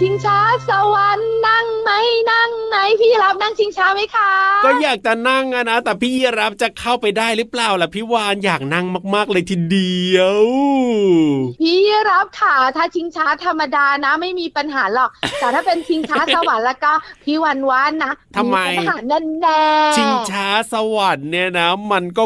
ชิงช้าสวร ก็อยากจะนั่งอะนะ แต่พี่รับจะเข้าไปได้หรือเปล่าล่ะพี่วานอยากนั่งมาก ๆ เลยทีเดียว พี่รับค่ะถ้าชิงช้าธรรมดานะ ไม่มีปัญหาหรอก แต่ถ้าเป็นชิงช้าสวรรค์แล้วก็พี่วันวานนะทำไมปัญหาแน่แน่ชิงช้าสวรรค์เนี่ยนะ มันก็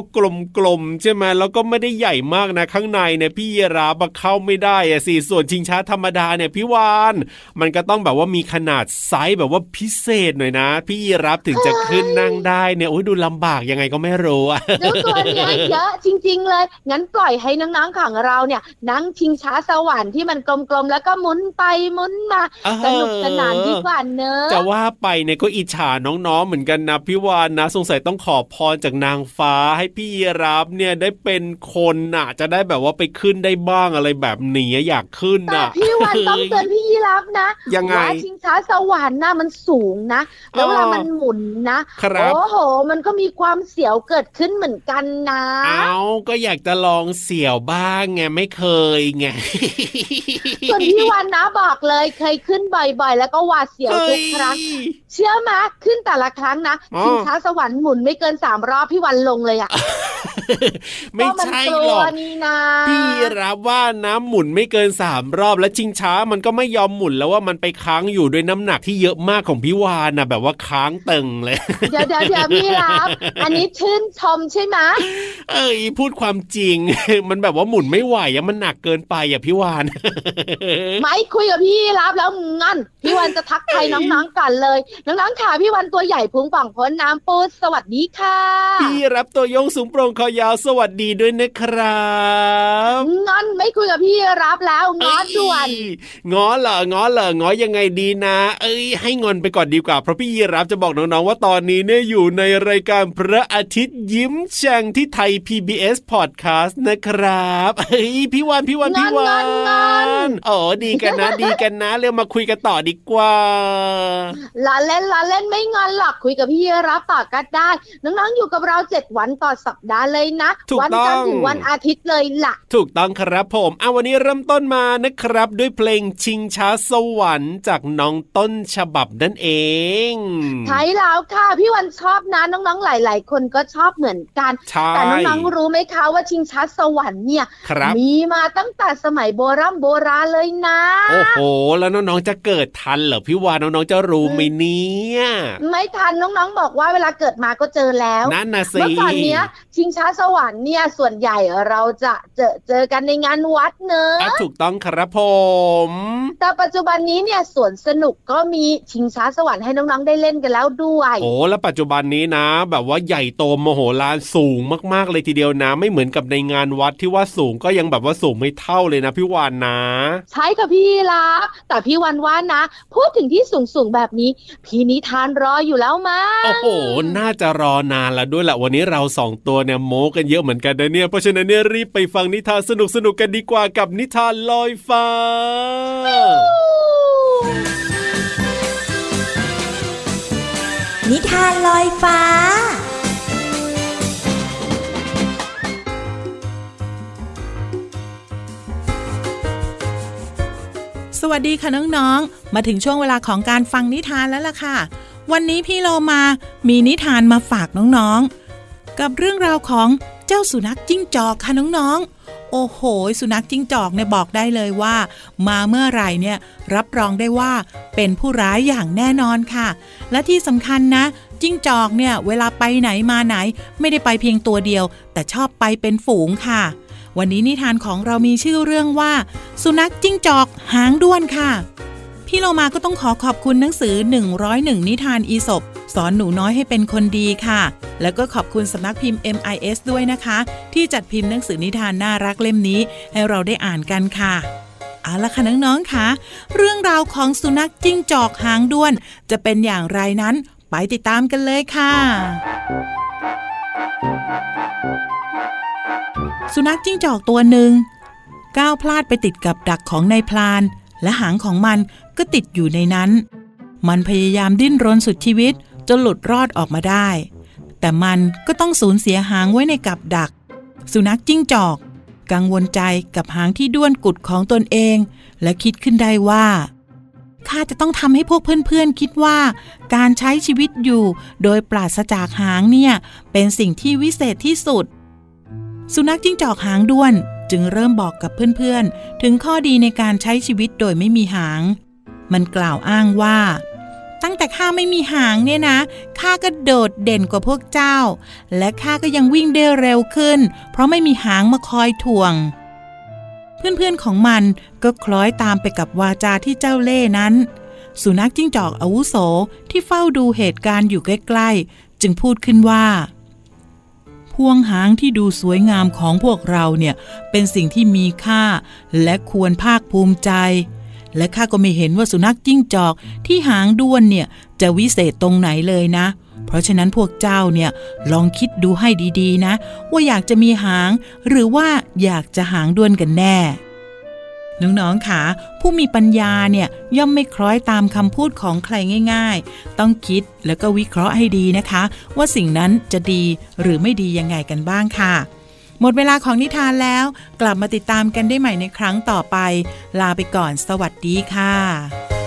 กลมๆใช่ไหมแล้วก็ไม่ได้ใหญ่มากนะ ข้างในเนี่ยพี่รับเข้าไม่ได้อะสิส่วนชิงช้าธรรมดาเนี่ยพี่วานมันก็ต้องแบบว่ามีขนาดไซส์แบบว่าพิเศษหน่อยนะ พี่รับถึงจะขึ้นนั่งได้เนี่ยโอ้ยดูลำบากยังไงก็ไม่รู้อะดูตัวเนี้ยเยอะจริง ๆ เลย งั้นปล่อยให้น้องๆของเราเนี่ย นั่งชิงช้าสวรรค์ที่มันกลมๆแล้วก็หมุนไปหมุนมาสนุกสนานดีกว่าเนอะจะว่าไปเนี่ยก็อิจฉาน้องๆเหมือนกันนะพี่วานนะสงสัยต้องขอพรจากนางฟ้าให้พี่รับเนี่ยได้เป็นคนน่ะ จะได้แบบว่าไปขึ้นได้บ้างอะไรแบบนี้อยากขึ้นน่ะพี่วานต้องเตือนพี่รับนะยังไงชิงช้าสวรรค์น่ะมันสูงนะแล้วเวลามันหมุนนะโอ้โห มันก็มีความเสียวเกิดขึ้นเหมือนกันนะเอาก็อยากจะลองเสียวบ้างไงไม่เคยไงส่วนพี่วันนะบอกเลยเคยขึ้นบ่อยๆ แล้วก็หวาดเสียวทุกครั้งเชื่อไหมขึ้นแต่ละครั้งนะชิงช้าสวรรค์หมุนไม่เกินสามรอบพี่วันลงเลยอะไม่ใช่หรอกพี่รับว่าน้ำหมุนไม่เกินสามรอบ แล้วชิงช้ามันก็ไม่ยอมหมุนแล้วว่ามันไปค้างอยู่ด้วยน้ำหนักที่เยอะมากของพี่วานนะแบบว่าค้างตึงเลยเดี๋ยวเดี๋ยวพี่รับอันนี้ชื่นชมใช่ไหมเอ้ยพูดความจริง มันแบบว่าหมุนไม่ไหวอะมันหนักเกินไปอะพี่วานไม่คุยกับพี่รับแล้วงั้นพี่วันจะทักทายน้องๆกันเลยน้องๆค่ะพี่วันตัวใหญ่พุงป่องพ้นน้ำปูสวัสดีค่ะ พี่รับตัวโยงสูงโปร่งคอยาวสวัสดีด้วยนะครับงั้นไม่คุยกับพี่รับแล้วง้อด่วนง้อเหรอง้อเหรอง้อยังไงดีนะ เอ้ยให้งอนไปก่อนดีกว่าเพราะพี่รับจะบอกน้องๆว่าตอนนี้เนี่ยอยู่ในรายการพระอาทิตย์ยิ้มแฉ่งที่ไทย PBS Podcast นะครับเฮ้ยพี่วันพี่วันพี่วันอ๋อดีกันนะดีกันนะเร็วมาคุยกันต่อดีกว่าลาเล่นลาเล่นไม่งอนหรอกคุยกับพี่รับต่อก็ได้น้องๆอยู่กับเราเจ็ดวันต่อสัปดาห์เลยนะถูกวัต้องจันทร์ถึงวันอาทิตย์เลยล่ะ ถูกต้องครับผมเอาวันนี้เริ่มต้นมานะครับ ด้วยเพลงชิงช้าสวรรค์จากน้องต้นฉบับนั่นเองใช่แล้วค่ะพี่วันชอบนะน้องๆหลาย ๆ คนก็ชอบเหมือนกันใช่แต่น้องๆรู้ไหมคะว่าชิงช้าสวรรค์เนี่ยครับมีมาตั้งแต่สมัยโบราณโบราณเลยนะ โอ้โห แล้วน้องๆจะเกิดทันเหรอพี่วานน้องๆจะรู้ไหมเนี่ยไม่ทันน้องๆบอกว่าเวลาเกิดมาก็เจอแล้วนั่นนะสิเมื่อก่อนเนี้ยชิงช้าสวรรค์เนี่ยส่วนใหญ่เราจะเจอเจอกันในงานวัดเนอะอะถูกต้องครับผมแต่ปัจจุบันนี้เนี่ยสวนสนุกก็มีชิงช้าสวรรค์ให้น้องๆได้เล่นกันแล้วด้วยโอ้แล้วปัจจุบันนี้นะ แบบว่าใหญ่โตมโหฬารสูงมากๆเลยทีเดียวนะ ไม่เหมือนกับในงานวัดที่ว่าสูงก็ยังแบบว่าสูงไม่เท่าเลยนะพี่วานนะ ใช่ค่ะพี่ละแต่พี่วันว่านะ พูดถึงที่สูงสูงๆแบบนี้ พี่นิทานรออยู่แล้วมั้งโอ้โหน่าจะรอนานแล้วด้วยแหละวันนี้เราสองตัวเนี่ยโม้กันเยอะเหมือนกันนะเนี่ยเพราะฉะนั้นเนี่ยรีบไปฟังนิทานสนุกสนุกๆกันดีกว่ากับนิทานลอยฟ้า นิทานลอยฟ้า สวัสดีค่ะน้องๆ มาถึงช่วงเวลาของการฟังนิทานแล้วล่ะค่ะ วันนี้พี่โลมามีนิทานมาฝากน้องๆ กับเรื่องราวของเจ้าสุนัขจิ้งจอกค่ะน้องๆ โอ้โห สุนัขจิ้งจอกเนี่ยบอกได้เลยว่า มาเมื่อไหร่เนี่ยรับรองได้ว่าเป็นผู้ร้ายอย่างแน่นอนค่ะ และที่สำคัญนะ จิ้งจอกเนี่ยเวลาไปไหนมาไหน ไม่ได้ไปเพียงตัวเดียว แต่ชอบไปเป็นฝูงค่ะ วันนี้นิทานของเรามีชื่อเรื่องว่า สุนัขจิ้งจอกหางด้วนค่ะ พี่โลมาก็ต้องขอขอบคุณหนังสือ 101 นิทานอีสบสอนหนูน้อยให้เป็นคนดีค่ะ แล้วก็ขอบคุณสำนักพิมพ์ MIS ด้วยนะคะ ที่จัดพิมพ์หนังสือนิทานน่ารักเล่มนี้ ให้เราได้อ่านกันค่ะเอาละค่ะน้องๆค่ะ เรื่องราวของสุนัขจิ้งจอกหางด้วน จะเป็นอย่างไรนั้นไปติดตามกันเลยค่ะ สุนัขจิ้งจอกตัวหนึ่งก้าวพลาดไปติดกับดักของนายพลาน และหางของมันก็ติดอยู่ในนั้น มันพยายามดิ้นรนสุดชีวิตจนหลุดรอดออกมาได้ แต่มันก็ต้องสูญเสียหางไว้ในกับดัก สุนัขจิ้งจอก กังวลใจกับหางที่ด้วนกุดของตนเอง และคิดขึ้นได้ว่าข้าจะต้องทำให้พวกเพื่อนๆ คิดว่า การใช้ชีวิตอยู่โดยปราศจากหางเนี่ย เป็นสิ่งที่วิเศษที่สุด สุนัขจิ้งจอกหางด้วน จึงเริ่มบอกกับเพื่อนๆ ถึงข้อดีในการใช้ชีวิตโดยไม่มีหาง มันกล่าวอ้างว่า ตั้งแต่ข้าไม่มีหางเนี่ยนะข้าก็โดดเด่นกว่าพวกเจ้า และข้าก็ยังวิ่งได้เร็วขึ้น เพราะไม่มีหางมาคอยถ่วง เพื่อนๆของมันก็คล้อยตามไปกับวาจาที่เจ้าเล่ห์นั้น สุนัขจิ้งจอกอาวุโสที่เฝ้าดูเหตุการณ์อยู่ใกล้ๆ จึงพูดขึ้นว่า พวงหางที่ดูสวยงามของพวกเราเนี่ยเป็นสิ่งที่มีค่า และควรภาคภูมิใจ และข้าก็ไม่เห็นว่าสุนัขจิ้งจอกที่หางด้วนเนี่ยจะวิเศษตรงไหนเลยนะ เพราะฉะนั้นพวกเจ้าเนี่ยลองคิดดูให้ดีๆนะ ว่าอยากจะมีหาง หรือว่าอยากจะหางด้วนกันแน่ น้องๆค่ะผู้มีปัญญาเนี่ยย่อมไม่คล้อยตามคำพูดของใครง่าย ๆ ต้องคิดแล้วก็วิเคราะห์ให้ดีนะคะ ว่าสิ่งนั้นจะดีหรือไม่ดียังไงกันบ้างค่ะ หมดเวลาของนิทานแล้ว กลับมาติดตามกันได้ใหม่ในครั้งต่อไป ลาไปก่อนสวัสดีค่ะ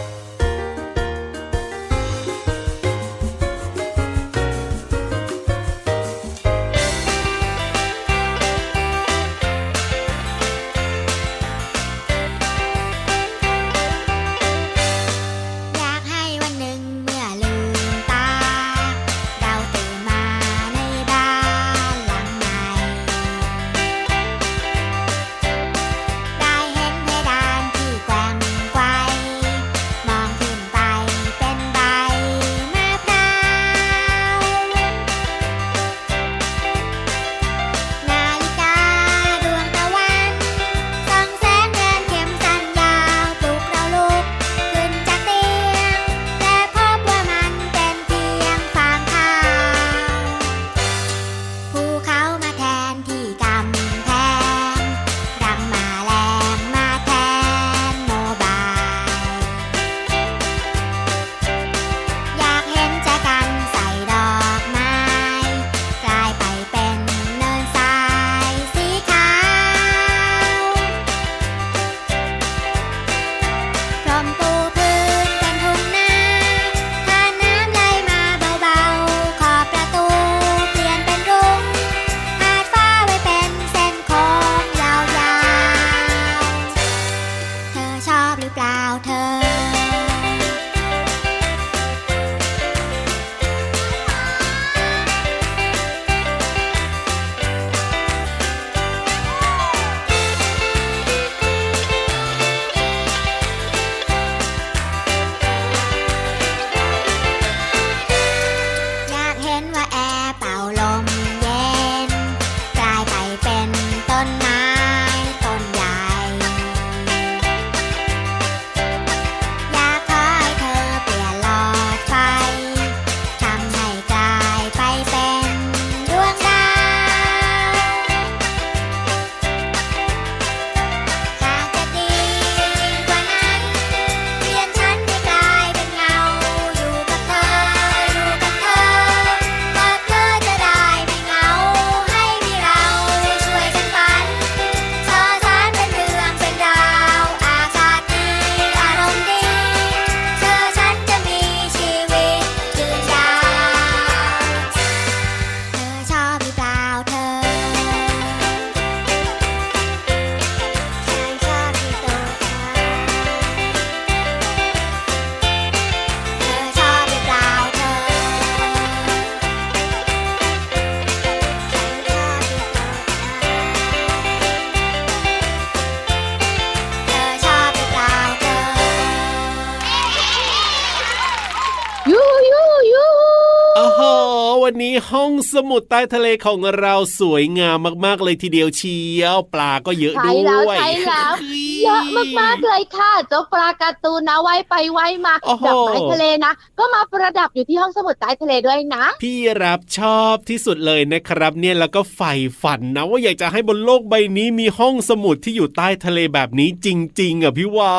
ห้องสมุดใต้ทะเลของเราสวยงามมากๆเลยทีเดียวเชียวปลาก็เยอะใช่ด้แล้ววยใช่แล้วฮ้เยอะมากๆเลยค่ะเจ้าปลาการ์ตูนนะว่ายไปว่ายมาโอ้โหดอกไม้ทะเลนะ ก็มาประดับอยู่ที่ห้องสมุดใต้ทะเลด้วยนะ พี่รับชอบที่สุดเลยนะครับ เนี่ยแล้วก็ใฝ่ฝันนะว่าอยากจะให้บนโลกใบนี้มีห้องสมุดที่อยู่ใต้ทะเลแบบนี้จริง ๆอะพี่วา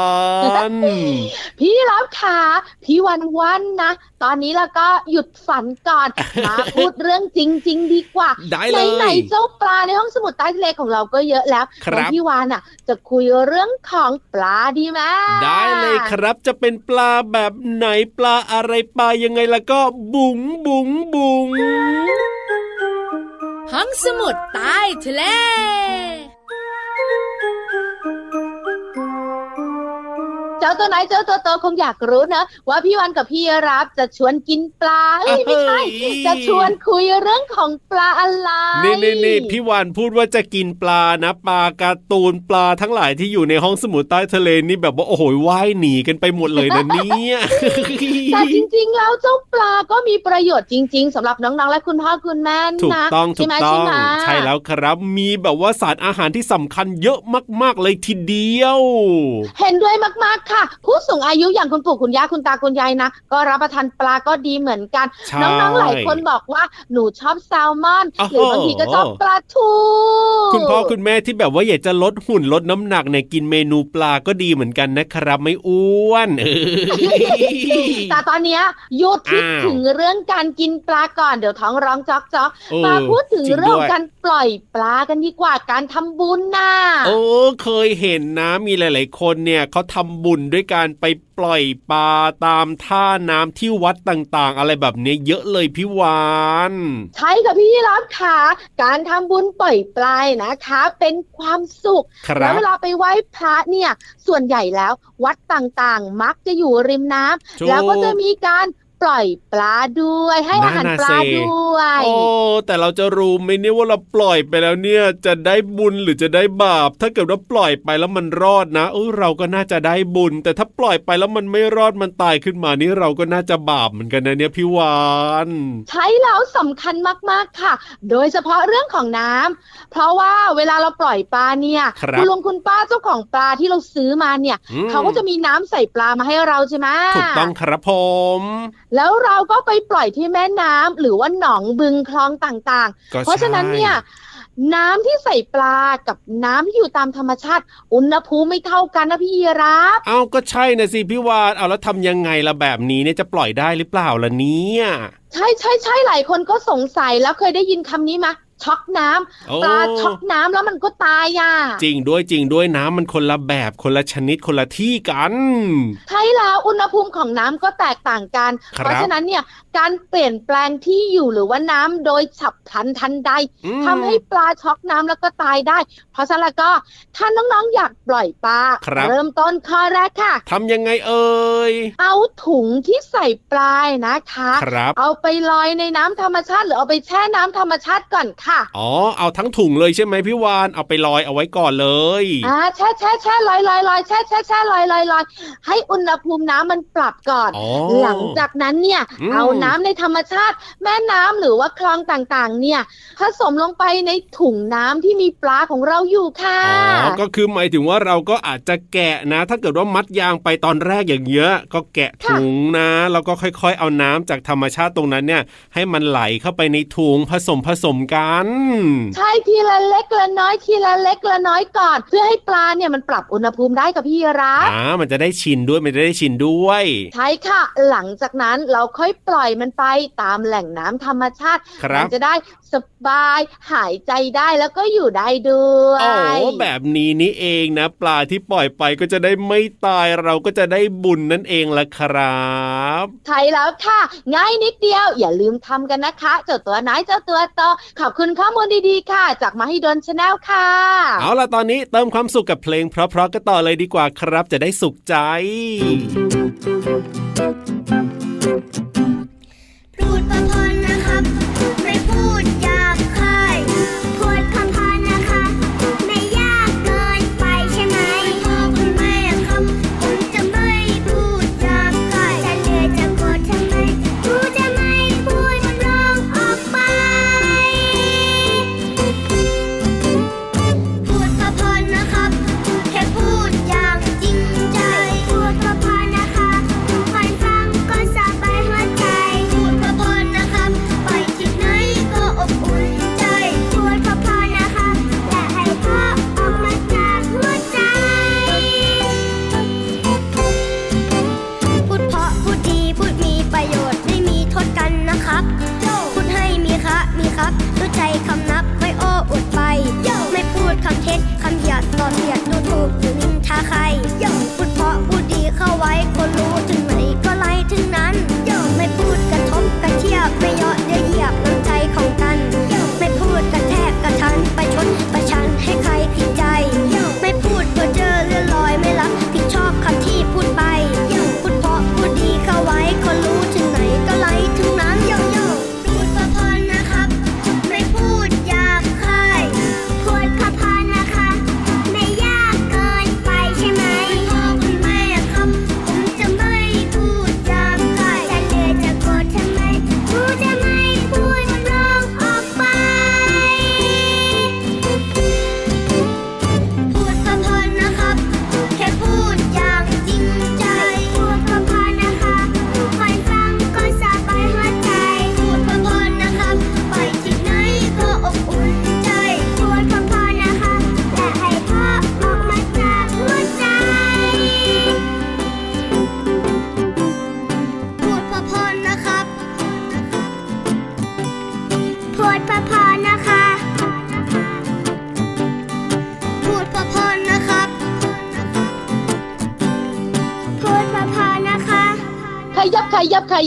นพี่รับค่ะพี่วันวันนะ ตอนนี้แล้วก็หยุดฝันก่อนมาพูดเรื่องจริง ๆ ดีกว่าได้เลยไหนๆเจ้าปลาในห้องสมุดใต้ทะเลของเราก็เยอะแล้วครับงั้นพี่วานอะ จะคุยเรื่องของปลาดีไหมได้เลยครับจะเป็นปลาแบบไหนปลาอะไรปลายังไงแล้วก็บุ๋งบุ๋งบุ๋งห้องสมุดใต้ทะเล เจ้าตัวไหนเจ้าตัวโตคงอยากรู้นะว่าพี่วันกับพี่รับจะชวนกินปลาเอ้ยไม่ใช่จะชวนคุยเรื่องของปลาอะไรนี่นี่นี่พี่วานพูดว่าจะกินปลานะปลาการ์ตูนปลาทั้งหลายที่อยู่ในห้องสมุดใต้ทะเลนี่แบบว่าโอ้โหว่ายหนีกันไปหมดเลยนะเนี่ยแต่จริงๆแล้วเจ้าปลาก็มีประโยชน์จริง ๆสำหรับน้องๆและคุณพ่อคุณแม่นะถูกต้องถูใช่กไหมต้อใช่งไหมใช่แล้วครับมีแบบว่าสารอาหารที่สำคัญเยอะมากๆเลยทีเดียว เห็นด้วยมากๆค่ะ ผู้สูงอายุอย่างคุณปู่คุณย่าคุณตาคุณยายนะ ก็รับประทานปลาก็ดีเหมือนกันใช่น้องๆหลายคนบอกว่าหนูชอบแซลมอนโอ้โหหรือบางทีก็ชอบปลาทูคุณพ่อคุณแม่ที่แบบว่าอยากจะลดหุ่นลดน้ำหนักเนี่ยกินเมนูปลาก็ดีเหมือนกันนะครับ ไม่อ้วนเออแต่ตอนเนี้ยหยุดคิดอ้าวถึงเรื่องการกินปลาก่อนเดี๋ยวท้องร้องจอกจอกเออมาพูดถึงจริงเรื่องด้วยการปล่อยปลากันดีกว่าการทำบุญน่ะโอ้เคยเห็นนะมีหลาย ๆ คนเนี่ยเขาทำบุญด้วยการไปปล่อยปลาตามท่าน้ำที่วัดต่างๆ อะไรแบบเนี้ยเยอะเลยพี่วานใช่ค่ะพี่รับค่ะการทำบุญปล่อยปลายนะคะ เป็นความสุขครัแล้วบเวลาไปไหว้พระเนี่ยส่วนใหญ่แล้ววัดต่างๆ มักจะอยู่ริมน้ำถูกแล้วก็จะมีการ ปล่อยปลาด้วย ให้อาหารนั่นน่ะปลาสิด้วยโอ้แต่เราจะรู้ไหมเนี่ยว่าเราปล่อยไปแล้วเนี่ยจะได้บุญหรือจะได้บาป ถ้าเกิดว่าปล่อยไปแล้วมันรอดนะเออเราก็น่าจะได้บุญ แต่ถ้าปล่อยไปแล้วมันไม่รอดมันตายขึ้นมานี่เราก็น่าจะบาปเหมือนกันนะเนี่ยพี่วานใช้แล้วสำคัญมากๆค่ะ โดยเฉพาะเรื่องของน้ำเพราะว่าเวลาเราปล่อยปลาเนี่ยครับณลุงคุณป้าเจ้าของปลาที่เราซื้อมาเนี่ยอืมเขาก็จะมีน้ำใส่ปลามาให้เราใช่ไหมถูกต้องครับผมแล้วเราก็ไปปล่อยที่แม่น้ำหรือว่าหนองบึงคลองต่างก็ๆเพราะฉะนั้นเนี่ยน้ำที่ใส่ปลากับน้ำที่อยู่ตามธรรมชาติ อุณหภูมิไม่เท่ากันนะพี่ยีรับเอาก็ใช่นะสิพี่วานเอาแล้วทำยังไงล่ะแบบนี้เนี่ยจะปล่อยได้หรือเปล่าล่ะเนี่ยใช่ใช่ใช่หลายคนก็สงสัยแล้วเคยได้ยินคำนี้ไหม ช็อกน้ำโอ้ปลาช็อกน้ำแล้วมันก็ตายอะจริงด้วยจริงด้วยน้ำมันคนละแบบคนละชนิดคนละที่กันใช่แล้วอุณหภูมิของน้ำก็แตกต่างกันครับเพราะฉะนั้นเนี่ยการเปลี่ยนแปลงที่อยู่หรือว่าน้ำโดยฉับพลันทันใดอืมทำให้ปลาช็อกน้ำแล้วก็ตายได้ เพราะฉะนั้นแล้วก็ถ้าน้องๆอยากปล่อยปลาครับเริ่มต้นข้อแรกค่ะทำยังไงเอ่ยเอาถุงที่ใส่ปลายนะคะครับเอาไปลอยในน้ำธรรมชาติ หรือเอาไปแช่น้ำธรรมชาติก่อนค่ะอ๋อ เอาทั้งถุงเลยใช่ไหมพี่วาน เอาไปลอยเอาไว้ก่อนเลยอ่าแช่แช่แช่ลอยลอยลอยแช่แช่แช่ลอยลอยลอยให้อุณหภูมิน้ำมันปรับก่อนอ๋อหลังจากนั้นเนี่ยอืมเอาน้ำในธรรมชาติ แม่น้ำหรือว่าคลองต่างๆ เนี่ยผสมลงไปในถุงน้ำที่มีปลาของเราอยู่ค่ะอ๋อก็คือหมายถึงว่าเราก็อาจจะแกะนะ ถ้าเกิดว่ามัดยางไปตอนแรกอย่างเงี้ยก็แกะถุงนะแล้วก็ค่อย ๆ เอาน้ำจากธรรมชาติตรงนั้นเนี่ย ให้มันไหลเข้าไปในถุงผสมผสมกันใช่ทีละเล็กละน้อยทีละเล็กละน้อยก่อน เพื่อให้ปลาเนี่ยมันปรับอุณหภูมิได้กับพี่รับอ่ามันจะได้ชินด้วยมันจะได้ชินด้วย ใช่ค่ะ หลังจากนั้นเราค่อยปล่อยมันไปตามแหล่งน้ำธรรมชาติครับมัจะได้สบายหายใจได้แล้วก็อยู่ได้ด้วยโอ้แบบนี้นี่เองนะ ปลาที่ปล่อยไปก็จะได้ไม่ตายเราก็จะได้บุญนั่นเองละครับใช่แล้วค่ะ ง่ายนิดเดียว อย่าลืมทำกันนะคะเจ้าตัวน้อยเจ้าตัวโตขอบคุณข้อมูลดีๆค่ะ จากมาให้ดนชาแนลค่ะ เอาล่ะตอนนี้เติมความสุขกับเพลงเพราะๆกันต่อเลยดีกว่าครับจะได้สุขใจ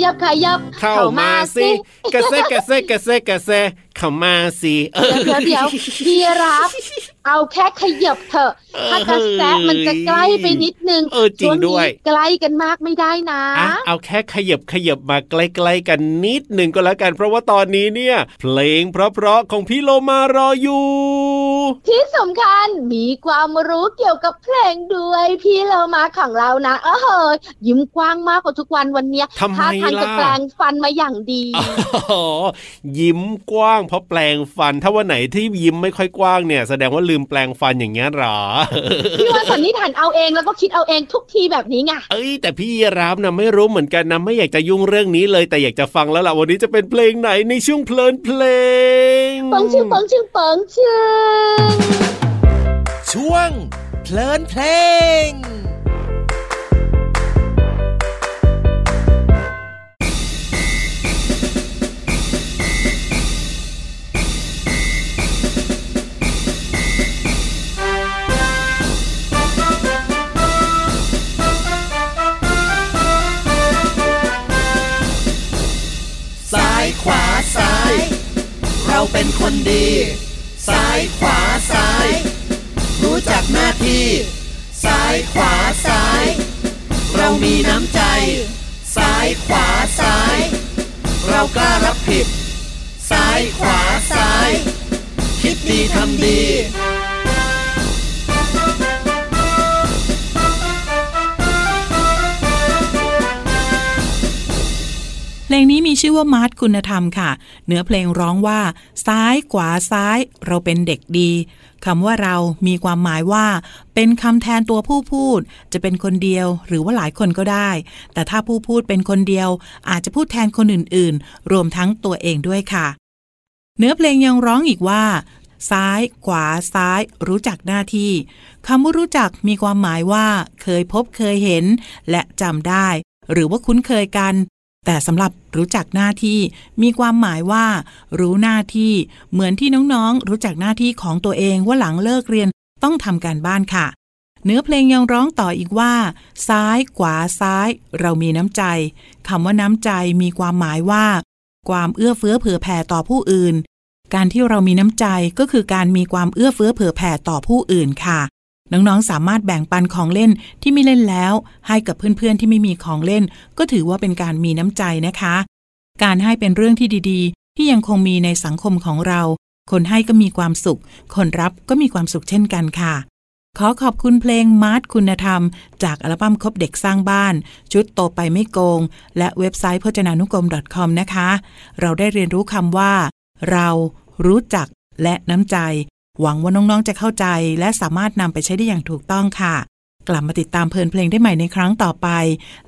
ยับขยับขยับ เข้ามาสิกระเซกระเซกระเซกระเซเข้ามาสิเออเดี๋ยวเดี๋ยวพี่รับ เอาแค่ขยับเถอะ ถ้ากระแสมันจะใกล้ไปนิดนึงเออจริงด้วยช่นี้ใกล้กันมากไม่ได้นะอะเอาแค่ขยับขยับมาใกล้ๆกันนิดหนึ่งก็แล้วกัน เพราะว่าตอนนี้เนี่ย เพลงเพราะๆของพี่โลมารออยู่ ที่สำคัญมีความรู้เกี่ยวกับเพลงด้วยพี่เรามาของเรานะเออเฮ้ยยิ้มกว้างมากกว่าทุกวันวันเนี้ยทำไมท่าทางจะล่ะแปลงฟันมาอย่างดีอ๋อยิ้มกว้างเพราะแปลงฟันถ้าวันไหนที่ยิ้มไม่ค่อยกว้างเนี่ยแสดงว่าลืมแปลงฟันอย่างเงี้ยหรอพี่วันสันนิษฐานเอาเองแล้วก็คิดเอาเองทุกทีแบบนี้ไงเอ้ยแต่พี่ยีรับนะไม่รู้เหมือนกันนะไม่อยากจะยุ่งเรื่องนี้เลยแต่อยากจะฟังแล้วล่ะวันนี้จะเป็นเพลงไหนในช่วงเพลินเพลงเปิงชึงเปิงชึงเปิงชึงช่วงเพลินเพลง ดี ซ้ายขวา ชื่อว่ามาร์ทคุณธรรมค่ะ เนื้อเพลงร้องว่า ซ้ายขวาซ้ายเราเป็นเด็กดีคำว่าเรามีความหมายว่า เป็นคำแทนตัวผู้พูด จะเป็นคนเดียวหรือว่าหลายคนก็ได้ แต่ถ้าผู้พูดเป็นคนเดียว อาจจะพูดแทนคนอื่นๆ รวมทั้งตัวเองด้วยค่ะ เนื้อเพลงยังร้องอีกว่าซ้ายขวาซ้าย รู้จักหน้าที่คำว่ารู้จักมีความหมายว่า เคยพบเคยเห็น และจำได้ หรือว่าคุ้นเคยกัน แต่สำหรับรู้จักหน้าที่มีความหมายว่า รู้หน้าที่เหมือนที่น้องๆ รู้จักหน้าที่ของตัวเองว่าหลังเลิกเรียนต้องทำการบ้านค่ะ เนื้อเพลงยังร้องต่ออีกว่า ซ้ายขวาซ้าย เรามีน้ำใจคำว่าน้ำใจมีความหมายว่า ความเอื้อเฟื้อเผื่อแผ่ต่อผู้อื่น การที่เรามีน้ำใจก็คือการมีความเอื้อเฟื้อเผื่อแผ่ต่อผู้อื่นค่ะ น้องๆ สามารถแบ่งปันของเล่นที่ไม่เล่นแล้ว ให้กับเพื่อนๆ ที่ไม่มีของเล่น ก็ถือว่าเป็นการมีน้ำใจนะคะ การให้เป็นเรื่องที่ดีๆ ที่ยังคงมีในสังคมของเรา คนให้ก็มีความสุข คนรับก็มีความสุขเช่นกันค่ะ ขอขอบคุณเพลงมาร์ทคุณธรรม จากอัลบั้มคบเด็กสร้างบ้าน ชุดโตไปไม่โกง และเว็บไซต์พจนานุกรม .com นะคะ เราได้เรียนรู้คำว่า เรารู้จักและน้ำใจ หวังว่าน้อง ๆ จะเข้าใจ และสามารถนำไปใช้ได้อย่างถูกต้องค่ะ กลับมาติดตามเพลินเพลงได้ใหม่ในครั้งต่อไป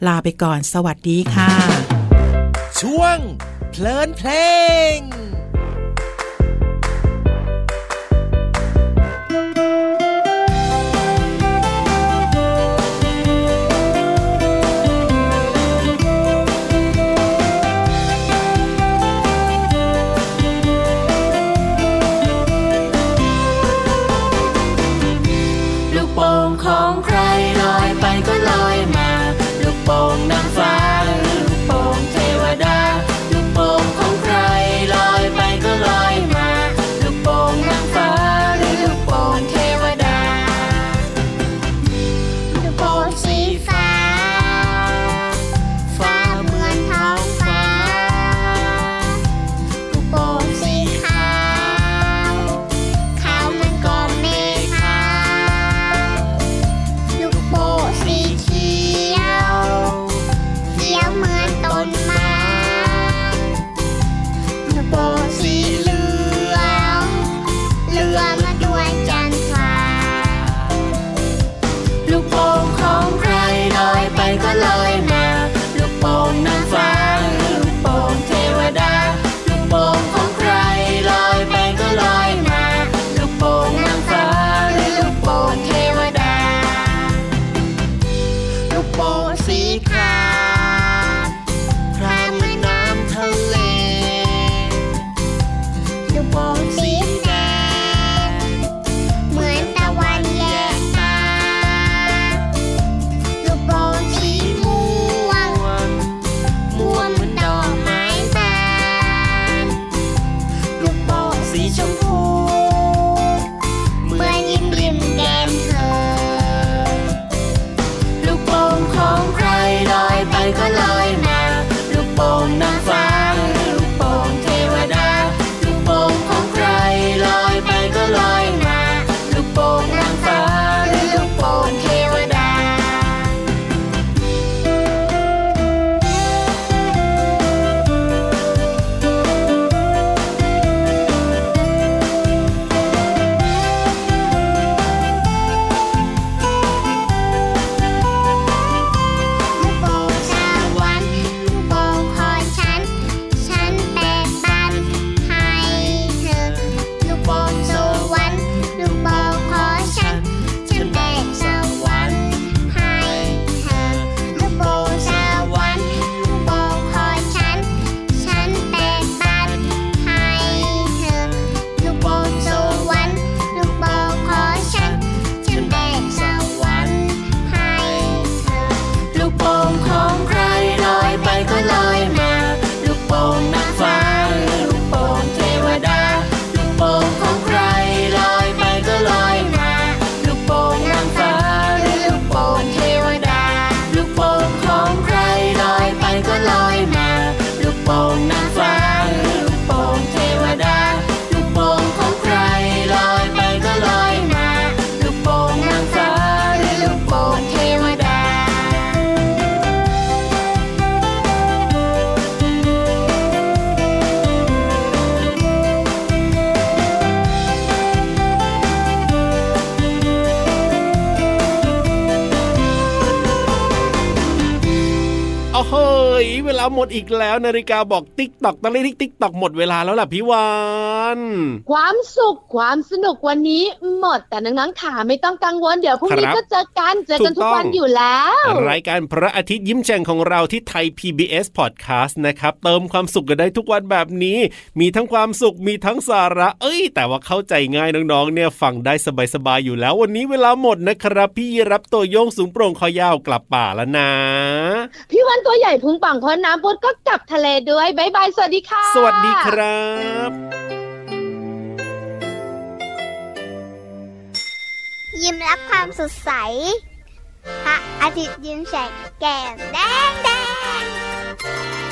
ลาไปก่อน สวัสดีค่ะ ช่วงเพลินเพลง ของใคร ยเวลาหมดอีกแล้วนาฬิกาบอกติ๊กตอกตะเลติ๊กติ๊กตอกหมดเวลาแล้วล่ะพี่วานความสุขความสนุกวันนี้หมดแต่น้องๆขาไม่ต้องกังวลเดี๋ยวพรุ่งนี้ก็เจอกันเจอกันทุกวันอยู่แล้ว รายการพระอาทิตย์ยิ้มแฉ่งของเราที่ Thai PBS Podcast นะครับเติมความสุขกันได้ทุกวันแบบนี้ มีทั้งความสุขมีทั้งสาระ เอ้ย แต่ว่าเข้าใจง่ายน้องๆ เนี่ยฟังได้สบายๆอยู่แล้ว วันนี้เวลาหมดนะครับ พี่ยีราฟตัวโย่งสูงโปร่งคอยาวกลับป่าแล้วนะ พี่วันตัวใหญ่พุงปังพอน้ำปุดก็กลับทะเลด้วยบายบาย สวัสดีค่ะ สวัสดีครับยิ้มรับความสดใส พระอาทิตย์ยิ้มแฉกแก้มแดงแดง